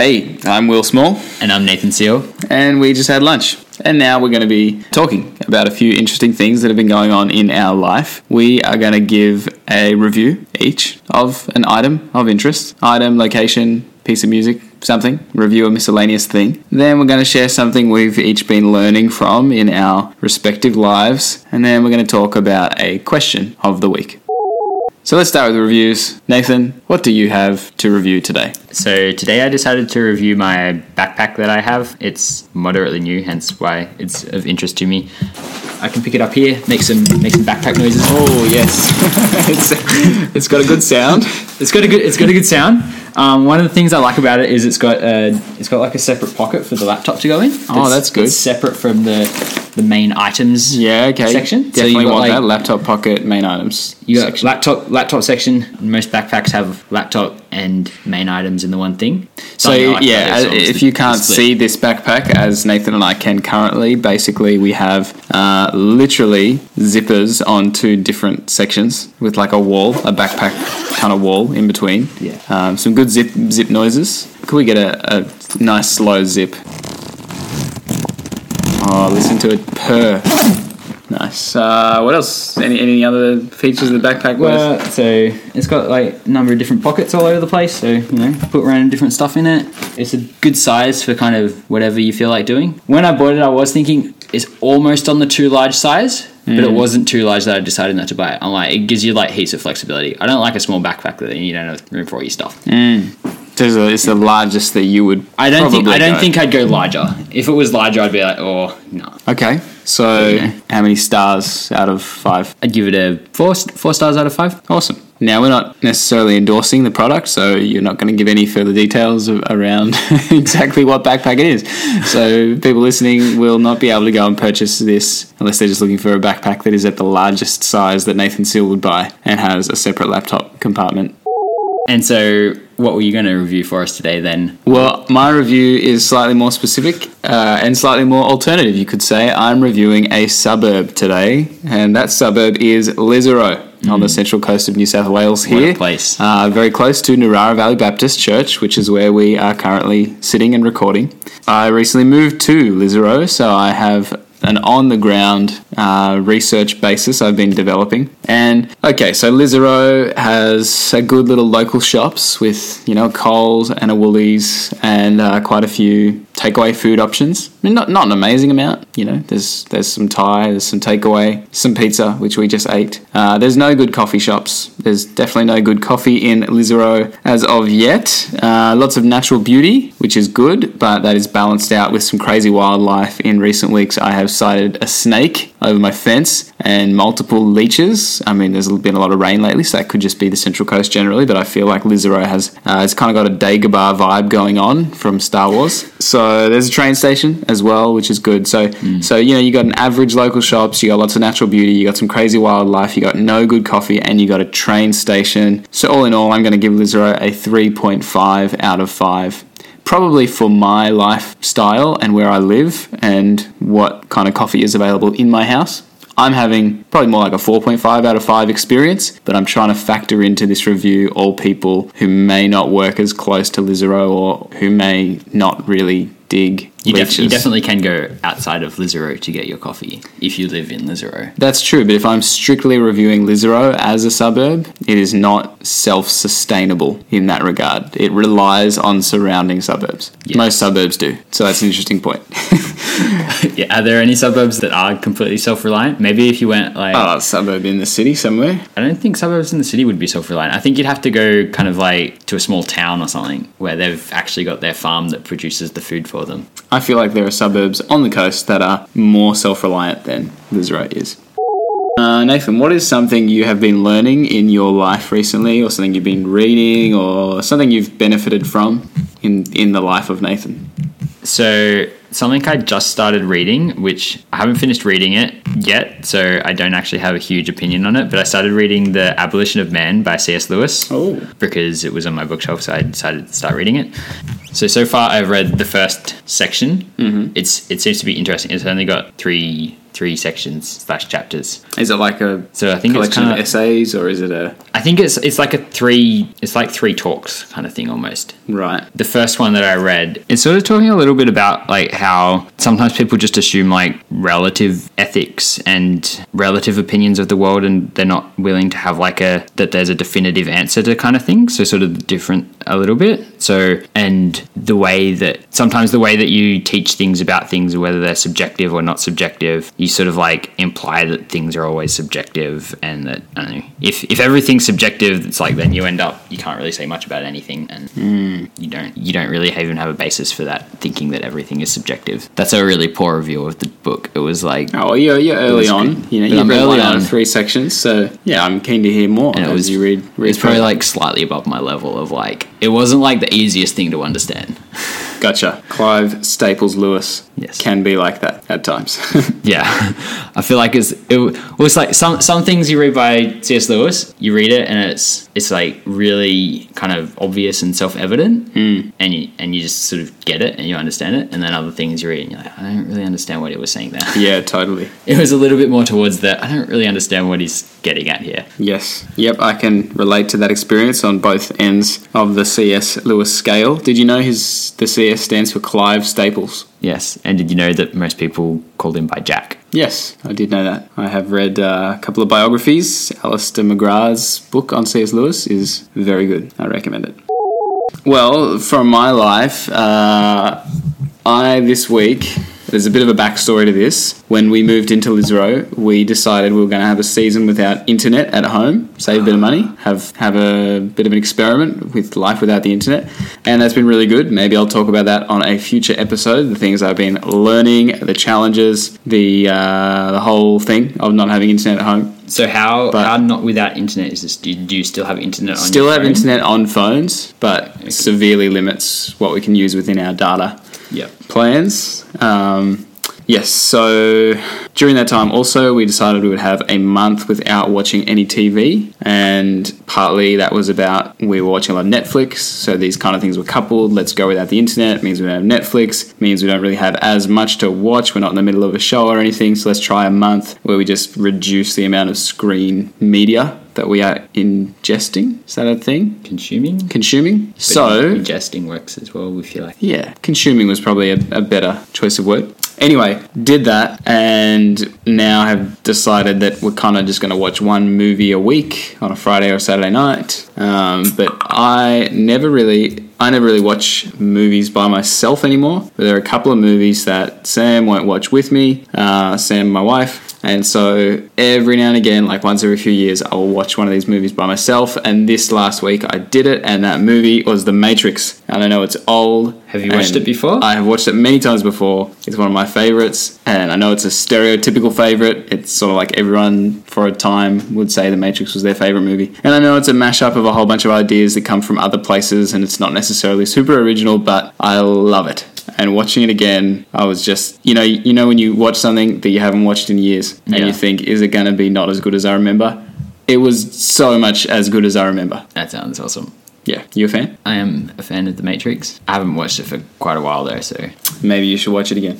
Hey, I'm Will Small, And I'm Nathan Seal. and we just had lunch. And now we're going to be talking about a few interesting things that have been going on in our life. We are going to give a review each of an item of interest item, location, piece of music, something, review a miscellaneous thing. Then we're going to share something we've each been learning from in our respective lives. And then we're going to talk about a question of the week. So let's start with the reviews. Nathan, what do you have to review today? So today I decided to review my backpack that I have. It's moderately new, hence why it's of interest to me. I can pick it up here, make some make some backpack noises. Oh yes, it's, it's got a good sound. It's got a good it's got a good sound. Um, one of the things I like about it is it's got a, it's got like a separate pocket for the laptop to go in. Oh, that's good. separate from the the main items. Yeah, okay. Section. So Definitely you've want like- that laptop pocket main items. You got section. laptop laptop section. Most backpacks have laptop and main items in the one thing. So like yeah, about this one is if you can't see this backpack as Nathan and I can currently, basically we have uh, literally zippers on two different sections with like a wall, a backpack kind of wall in between. Yeah. Um, some good zip zip noises. Could we get a, a nice slow zip? Oh, listen to it purr. Nice. Uh, what else? Any any other features of the backpack? Well, so it's got like a number of different pockets all over the place. So you know, put random different stuff in it. It's a good size for kind of whatever you feel like doing. When I bought it, I was thinking it's almost on the too large size, but it wasn't too large that I decided not to buy it. I'm like, it gives you like heaps of flexibility. I don't like a small backpack that you don't have room for all your stuff. There's a, it's the largest that you would. I don't think I don't go. think I'd go larger. If it was larger, I'd be like, oh no. Okay, so Yeah. how many stars out of five? I'd give it a four four stars out of five. Awesome. Now we're not necessarily endorsing the product, so you're not going to give any further details around exactly what backpack it is. So people listening will not be able to go and purchase this unless they're just looking for a backpack that is at the largest size that Nathan Seal would buy and has a separate laptop compartment. And so, what were you going to review for us today then? Well, my review is slightly more specific uh, and slightly more alternative, you could say. I'm reviewing a suburb today, and that suburb is Lisarow on the central coast of New South Wales here. place. Uh, very close to Narara Valley Baptist Church, which is where we are currently sitting and recording. I recently moved to Lisarow, so I have an on the ground uh, research basis I've been developing. And okay, so Lisarow has a good little local shops with, you know, Coles and a Woolies and uh, quite a few takeaway food options. I mean, not, not an amazing amount, you know, there's, there's some Thai, there's some takeaway, some pizza, which we just ate. Uh, there's no good coffee shops. There's definitely no good coffee in Lisarow as of yet. Uh, lots of natural beauty, which is good, but that is balanced out with some crazy wildlife. In recent weeks, I have sighted a snake over my fence and multiple leeches. I mean, there's been a lot of rain lately, so that could just be the Central Coast generally, but I feel like Lisarow has uh, it's kind of got a Dagobah vibe going on from Star Wars. So there's a train station as well, which is good. So so you know you got an average local shops, you got lots of natural beauty, you got some crazy wildlife, you got no good coffee, and you got a train station. So all in all, I'm going to give Lisarow a 3.5 out of five probably for my lifestyle and where I live and what kind of coffee is available in my house. I'm having probably more like a 4.5 out of 5 experience, but I'm trying to factor into this review all people who may not work as close to Lisarow or who may not really dig You, def- you definitely can go outside of Lisarow to get your coffee if you live in Lisarow. That's true, but if I'm strictly reviewing Lisarow as a suburb, it is not self sustainable in that regard. It relies on surrounding suburbs. Yes. Most suburbs do. So that's an interesting point. yeah, are there any suburbs that are completely self-reliant? Maybe if you went like, Oh, a suburb in the city somewhere. I don't think suburbs in the city would be self-reliant. I think you'd have to go kind of like to a small town or something where they've actually got their farm that produces the food for them. I feel like there are suburbs on the coast that are more self reliant than Lisarow is. Uh, Nathan, what is something you have been learning in your life recently, or something you've been reading, or something you've benefited from in, in the life of Nathan? So something I just started reading, which I haven't finished reading it yet, so I don't actually have a huge opinion on it. But I started reading The Abolition of Man by C.S. Lewis Oh. because it was on my bookshelf, so I decided to start reading it. So so far, I've read the first section. Mm-hmm. It's it seems to be interesting. It's only got three three sections slash chapters. Is it like a So I think it's collection kind of essays or is it a. I think it's it's like a three it's like three talks kind of thing almost. Right. The first one that I read, it's sort of talking a little bit about like how sometimes people just assume like relative ethics and relative opinions of the world, and they're not willing to have like a that there's a definitive answer to kind of thing. So sort of the different a little bit. So and the way that sometimes the way that you teach things about things, whether they're subjective or not subjective, you sort of like imply that things are always subjective, and that I don't know if if everything's subjective, it's like then you end up you can't really say much about anything, and you don't you don't really even have a basis for that thinking that everything is subjective. That's a really poor review of the book. It was like Oh, you're, you're early on. good. You know, read early on. three sections, so yeah, I'm keen to hear more and it was you read. read it's probably like slightly above my level of like it wasn't like the easiest thing to understand. Gotcha. Clive Staples Lewis Yes. can be like that at times. Yeah, I feel like it's it well, it's like some some things you read by C.S. Lewis, you read it and it's it's like really kind of obvious and self evident, mm. and you and you just sort of get it and you understand it, and then other things you read and you're like, I don't really understand what he was saying there. yeah, totally. It was a little bit more towards that. I don't really understand what he's getting at here. Yes. Yep, I can relate to that experience on both ends of the C.S. Lewis scale. Did you know his the CS stands for Clive Staples? Yes, and did you know that most people called him by Jack? Yes, I did know that. I have read uh, a couple of biographies. Alister McGrath's book on C.S. Lewis is very good. I recommend it. Well, from my life, uh, I this week, there's a bit of a backstory to this. When we moved into Lisarow, we decided we were going to have a season without internet at home, save a bit of money, have have a bit of an experiment with life without the internet, and that's been really good. Maybe I'll talk about that on a future episode. The things I've been learning, the challenges, the uh, the whole thing of not having internet at home. So how But- how not without internet is this? Do you, do you still have internet on? Still have phone? internet on phones, but severely limits what we can use within our data. Yep. plans. Um, yes, so during that time, also, we decided we would have a month without watching any TV, and partly that was about we were watching a lot of Netflix, so these kind of things were coupled. Let's go without the internet means we don't have Netflix, means we don't really have as much to watch. We're not in the middle of a show or anything, so let's try a month where we just reduce the amount of screen media that we are ingesting. Is that a thing? Consuming. Consuming. But so ingesting works as well. We feel like yeah, consuming was probably a, a better choice of word. Anyway, did that and now have decided that we're kind of just going to watch one movie a week on a Friday or Saturday night. Um, but I never really, I never really watch movies by myself anymore. But there are a couple of movies that Sam won't watch with me. Uh, Sam, my wife. And so every now and again, like once every few years, I will watch one of these movies by myself. And this last week I did it, and that movie was The Matrix. And I know it's old. Have you watched it before? I have watched it many times before. It's one of my favorites, and I know it's a stereotypical favorite. It's sort of like everyone for a time would say The Matrix was their favorite movie. And I know it's a mashup of a whole bunch of ideas that come from other places, and it's not necessarily super original, but I love it. And watching it again, I was just, you know, you know when you watch something that you haven't watched in years, and Yeah. you think, is it going to be not as good as I remember? It was so much as good as I remember. that sounds awesome. Yeah, you a fan? I am a fan of The Matrix. I haven't watched it for quite a while though, so Maybe you should watch it again.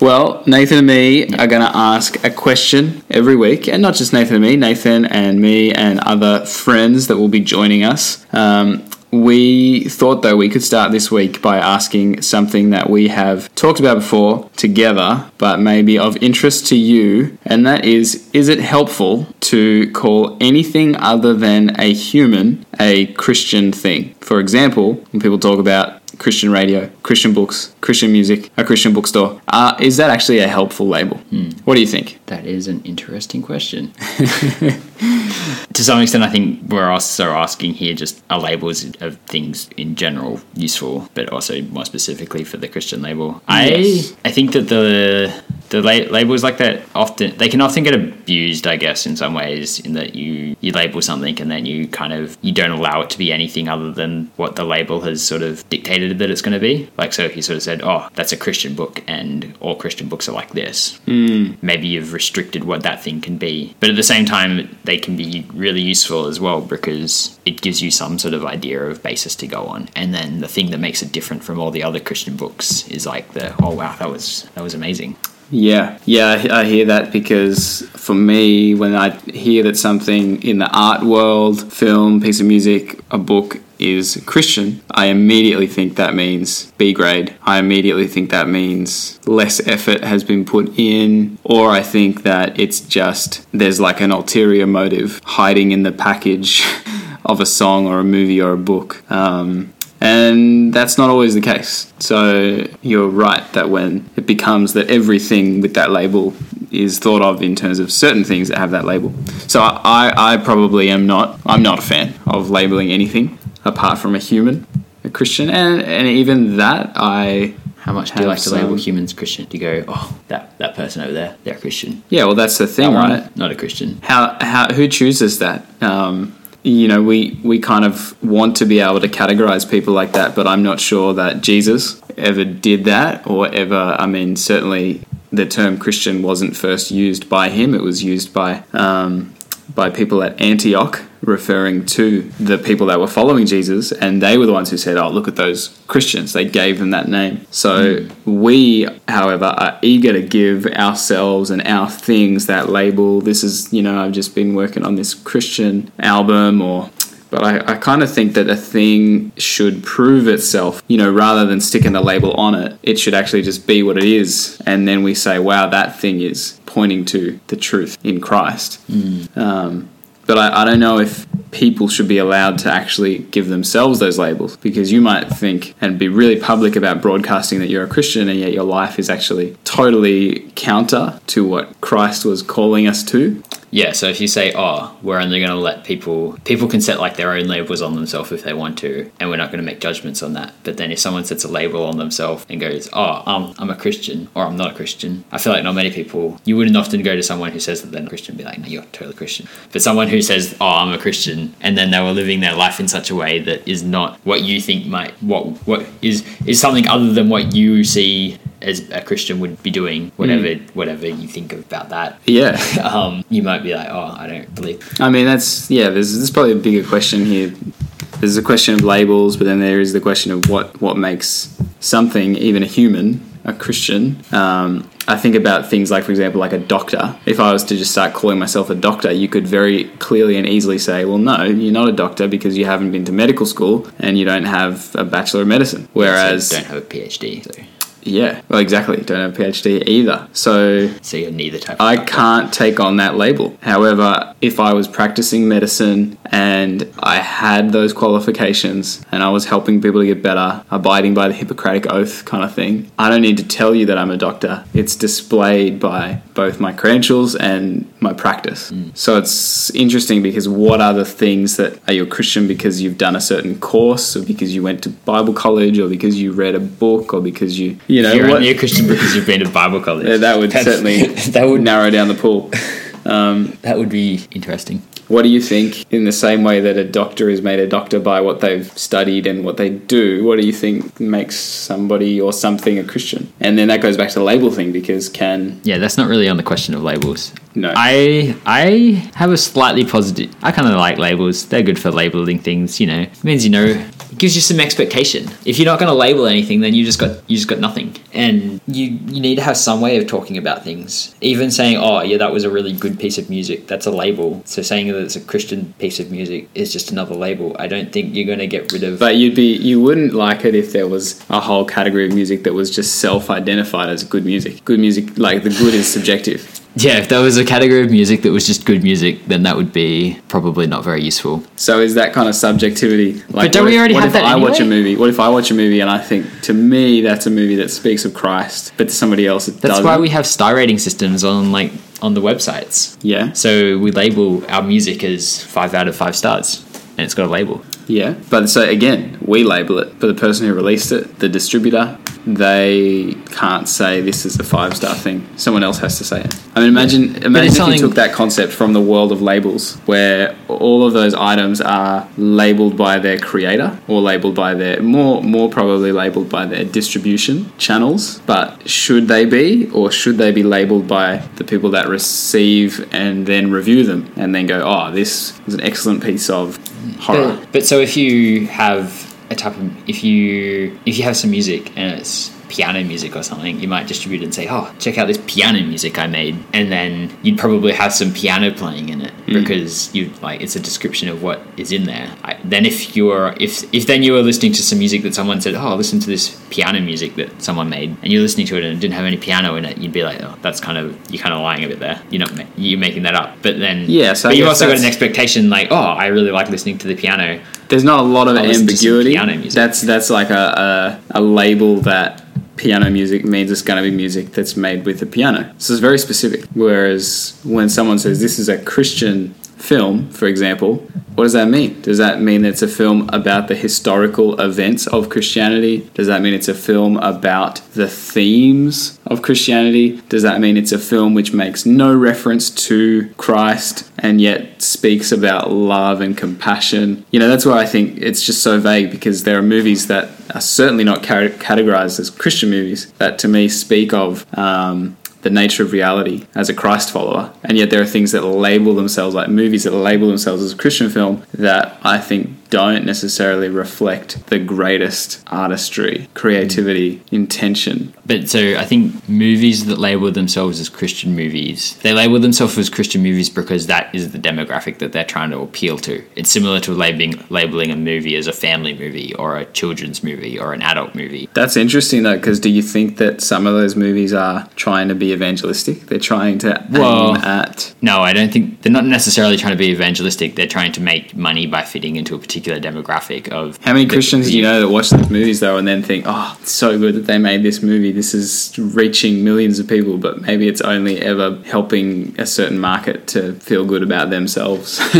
Well, Nathan and me are going to ask a question every week, and not just Nathan and me, Nathan and me and other friends that will be joining us. Um, we thought though we could start this week by asking something that we have talked about before together, but maybe of interest to you, and that is is it helpful to call anything other than a human a Christian thing? For example, when people talk about Christian radio, Christian books, Christian music, a Christian bookstore. Uh, is that actually a helpful label? What do you think? that is an interesting question. to some extent, I think we're also asking here just are labels of things in general useful, but also more specifically for the Christian label. Yes. I I think that the the labels like that often they can often get abused, I guess, in some ways, in that you you label something and then you kind of you don't allow it to be anything other than what the label has sort of dictated that it's going to be. Like, so if you sort of said, "Oh, that's a Christian book," and all Christian books are like this, mm. maybe you've restricted what that thing can be. But at the same time, they can be really useful as well because it gives you some sort of idea of basis to go on. And then the thing that makes it different from all the other Christian books is like the, "Oh wow, that was that was amazing." Yeah, yeah, I hear that because for me, when I hear that something in the art world, film, piece of music, a book is Christian, I immediately think that means B grade. I immediately think that means less effort has been put in, or I think that it's just there's like an ulterior motive hiding in the package of a song or a movie or a book. Um, and that's not always the case. So you're right that when it becomes that everything with that label is thought of in terms of certain things that have that label. So I, I probably am not I'm not a fan of labeling anything apart from a human, a Christian, and and even that I how much do you like to label humans Christian? Do you go, oh, that, that person over there, they're a Christian? Yeah, well, that's the thing, right? Not a Christian. How, how who chooses that? Um, you know, we, we kind of want to be able to categorize people like that, but I'm not sure that Jesus ever did that or ever, I mean, certainly the term Christian wasn't first used by him, it was used by, um, by people at Antioch referring to the people that were following Jesus, and they were the ones who said, Oh, look at those Christians. They gave them that name. So mm. we, however, are eager to give ourselves and our things that label. This is, you know, I've just been working on this Christian album or but I, I kind of think that a thing should prove itself, you know, rather than sticking a label on it. It should actually just be what it is. And then we say, wow, that thing is pointing to the truth in Christ. Mm. Um, but I, I don't know if people should be allowed to actually give themselves those labels because you might think and be really public about broadcasting that you're a Christian and yet your life is actually totally counter to what Christ was calling us to. Yeah, so if you say, "Oh, we're only going to let people people can set like their own labels on themselves if they want to, and we're not going to make judgments on that." But then if someone sets a label on themselves and goes, "Oh, I'm I'm a Christian," or "I'm not a Christian," I feel like not many people. You wouldn't often go to someone who says that they're not Christian and be like, "No, you're totally Christian." But someone who says, "Oh, I'm a Christian," and then they were living their life in such a way that is not what you think might what what is is something other than what you see as a Christian would be doing, whatever mm. whatever you think about that. Yeah, um, you might be like, oh, I don't believe. I mean, that's yeah. There's there's probably a bigger question here. There's a question of labels, but then there is the question of what what makes something, even a human, a Christian. Um, I think about things like, for example, like a doctor. If I was to just start calling myself a doctor, you could very clearly and easily say, well, no, you're not a doctor because you haven't been to medical school and you don't have a Bachelor of Medicine. Whereas. So don't have a PhD. So. Yeah, well, exactly. Don't have a PhD either. So, so you're neither type. I can't take on that label. However, if I was practicing medicine and I had those qualifications and I was helping people to get better, abiding by the Hippocratic Oath kind of thing, I don't need to tell you that I'm a doctor. It's displayed by both my credentials and my practice. Mm. So it's interesting because what are the things that are you a Christian because you've done a certain course or because you went to Bible college or because you read a book or because you you know, you're what, a Christian because you've been to Bible college. Yeah, that would That's, certainly that would narrow down the pool. Um, that would be interesting. What do you think, in the same way that a doctor is made a doctor by what they've studied and what they do, what do you think makes somebody or something a Christian? And then that goes back to the label thing because can. Yeah, that's not really on the question of labels. No. I I have a slightly positive. I kind of like labels. They're good for labeling things. You know, it means you know it gives you some expectation. If you're not going to label anything, then you just got you just got nothing. And you you need to have some way of talking about things. Even saying, "Oh, yeah, that was a really good piece of music." That's a label. So saying that it's a Christian piece of music is just another label. I don't think you're going to get rid of. But you'd be you wouldn't like it if there was a whole category of music that was just self-identified as good music. Good music, like the good is subjective. Yeah, if there was a category of music that was just good music, then that would be probably not very useful. So is that kind of subjectivity? Like, but don't we already if, have that? I anyway? watch a movie. What if I watch a movie and I think to me that's a movie that speaks of Christ, but to somebody else it That's doesn't? why we have star rating systems on like on the websites. Yeah. So we label our music as five out of five stars, and it's got a label. Yeah, but so again, we label it, but the person who released it, the distributor, they can't say this is a five star thing. Someone else has to say it. I mean, imagine imagine if you took that concept from the world of labels, where all of those items are labeled by their creator or labeled by their more more probably labeled by their distribution channels. But should they be, or should they be labeled by the people that receive and then review them and then go, oh, this is an excellent piece of horror. But, but so if you have type of if you if you have some music and it's piano music or something, you might distribute it and say, "Oh, check out this piano music I made," and then you'd probably have some piano playing in it because you like it's a description of what is in there. I, then if you're if if then you were listening to some music that someone said, "Oh, listen to this piano music that someone made," and you're listening to it and it didn't have any piano in it, you'd be like, "Oh, that's kind of you're kind of lying a bit there. You're not you're making that up." But then Yeah, so but you've also got an expectation like, "Oh, I really like listening to the piano." There's not a lot of I'll listen to some ambiguity. That's that's like a, a, a label that piano music means it's going to be music that's made with a piano. So it's very specific. Whereas when someone says this is a Christian film, for example, what does that mean? Does that mean it's a film about the historical events of Christianity? Does that mean it's a film about the themes of Christianity? Does that mean it's a film which makes no reference to Christ and yet speaks about love and compassion? You know, that's why I think it's just so vague because there are movies that are certainly not categorized as Christian movies that to me speak of um, the nature of reality as a Christ follower. And yet there are things that label themselves like movies that label themselves as a Christian film that I think don't necessarily reflect the greatest artistry, creativity, intention. But so I think movies that label themselves as Christian movies, they label themselves as Christian movies because that is the demographic that they're trying to appeal to. It's similar to labeling labeling a movie as a family movie or a children's movie or an adult movie. That's interesting though, because do you think that some of those movies are trying to be evangelistic? They're trying to Well- aim at. No, I don't think they're not necessarily trying to be evangelistic. They're trying to make money by fitting into a particular demographic of How many the- Christians do you know that watch those movies though and then think, oh, it's so good that they made this movie. This is reaching millions of people, but maybe it's only ever helping a certain market to feel good about themselves.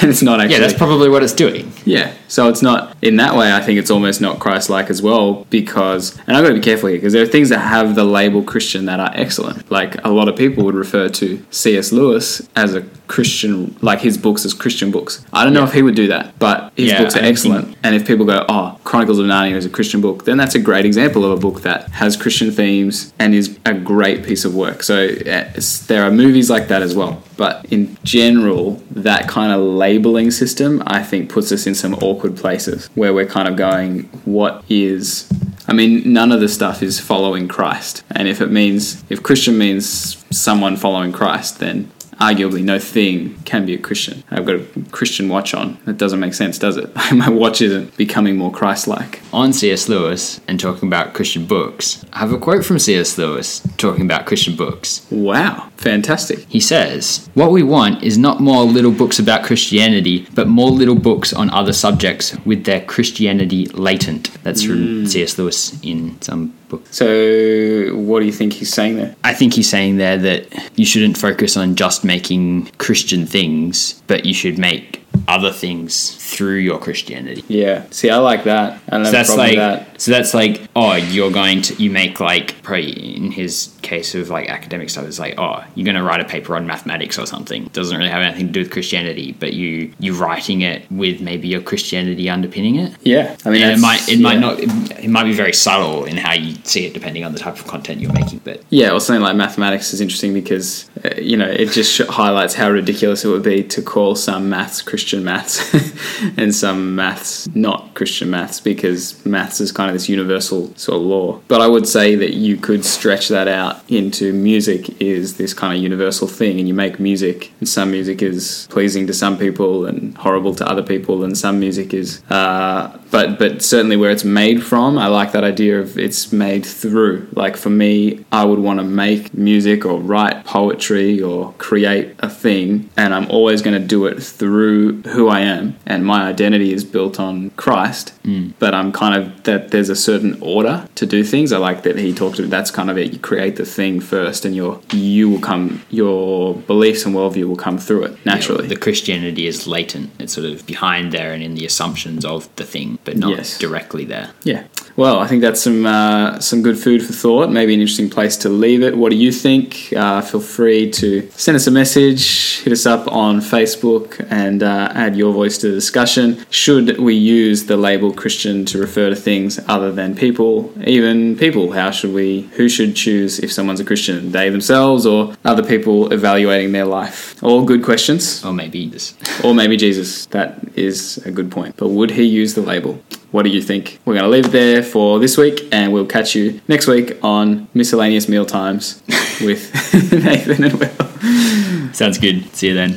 and it's not actually. Yeah, that's probably what it's doing. Yeah, so it's not in that way. I think it's almost not Christ-like as well because, and I've got to be careful here because there are things that have the label Christian that are excellent. Like a lot of people would refer to C.S. Lewis as a Christian, like his books as Christian books. I don't know if he would do that, but his Yeah, books are excellent. And if people go, "Oh, Chronicles of Narnia is a Christian book," then that's a great example of a book that has Christian themes and is a great piece of work. So uh, there are movies like that as well. But in general, that kind of labeling system, I think, puts us in some awkward places where we're kind of going, what is. I mean, none of the stuff is following Christ. And if it means, if Christian means someone following Christ, then arguably no thing can be a Christian. I've got a Christian watch on. That doesn't make sense, does it? My watch isn't becoming more Christ like. On C.S. Lewis and talking about Christian books, I have a quote from C.S. Lewis talking about Christian books. Wow, fantastic. He says, What we want is not more little books about Christianity, but more little books on other subjects with their Christianity latent. That's from mm. C.S. Lewis in some. So, what do you think he's saying there? I think he's saying there that you shouldn't focus on just making Christian things, but you should make other things through your Christianity. Yeah. See, I like that. I So that's like that. so that's like oh you're going to you make like probably in his case of like academic stuff it's like oh you're going to write a paper on mathematics or something doesn't really have anything to do with Christianity but you you writing it with maybe your Christianity underpinning it Yeah. I mean, it might it might yeah. not it, it might be very subtle in how you see it depending on the type of content you're making but Yeah, or something like mathematics is interesting because uh, you know it just highlights how ridiculous it would be to call some maths Christian maths and some maths not Christian maths because maths is kind of this universal sort of law. But I would say that you could stretch that out into music is this kind of universal thing, and you make music, and some music is pleasing to some people and horrible to other people, and some music is. Uh, but but certainly where it's made from, I like that idea of it's made through. Like for me, I would want to make music or write poetry or create a thing, and I'm always going to do it through who I am, and my identity is built on Christ. Mm. But I'm kind of that there's a certain order to do things. I like that he talked about. That's kind of it. You create the thing first, and your you will come. Your beliefs and worldview will come through it naturally. the Christianity is latent. It's sort of behind there and in the assumptions of the thing, but not Yes. directly there. Yeah. Well, I think that's some uh, some good food for thought. Maybe an interesting place to leave it. What do you think? Uh, feel free to send us a message, hit us up on Facebook, and uh, add your voice to the discussion. Should we use the label Christian to refer to things other than people, even people? How should we? Who should choose if someone's a Christian? They themselves or other people evaluating their life? All good questions Or maybe this. or maybe Jesus. That is a good point. But would he use the label? What do you think? We're going to leave it there for this week, and we'll catch you next week on Miscellaneous Meal Times with Nathan and Will. Sounds good. See you then.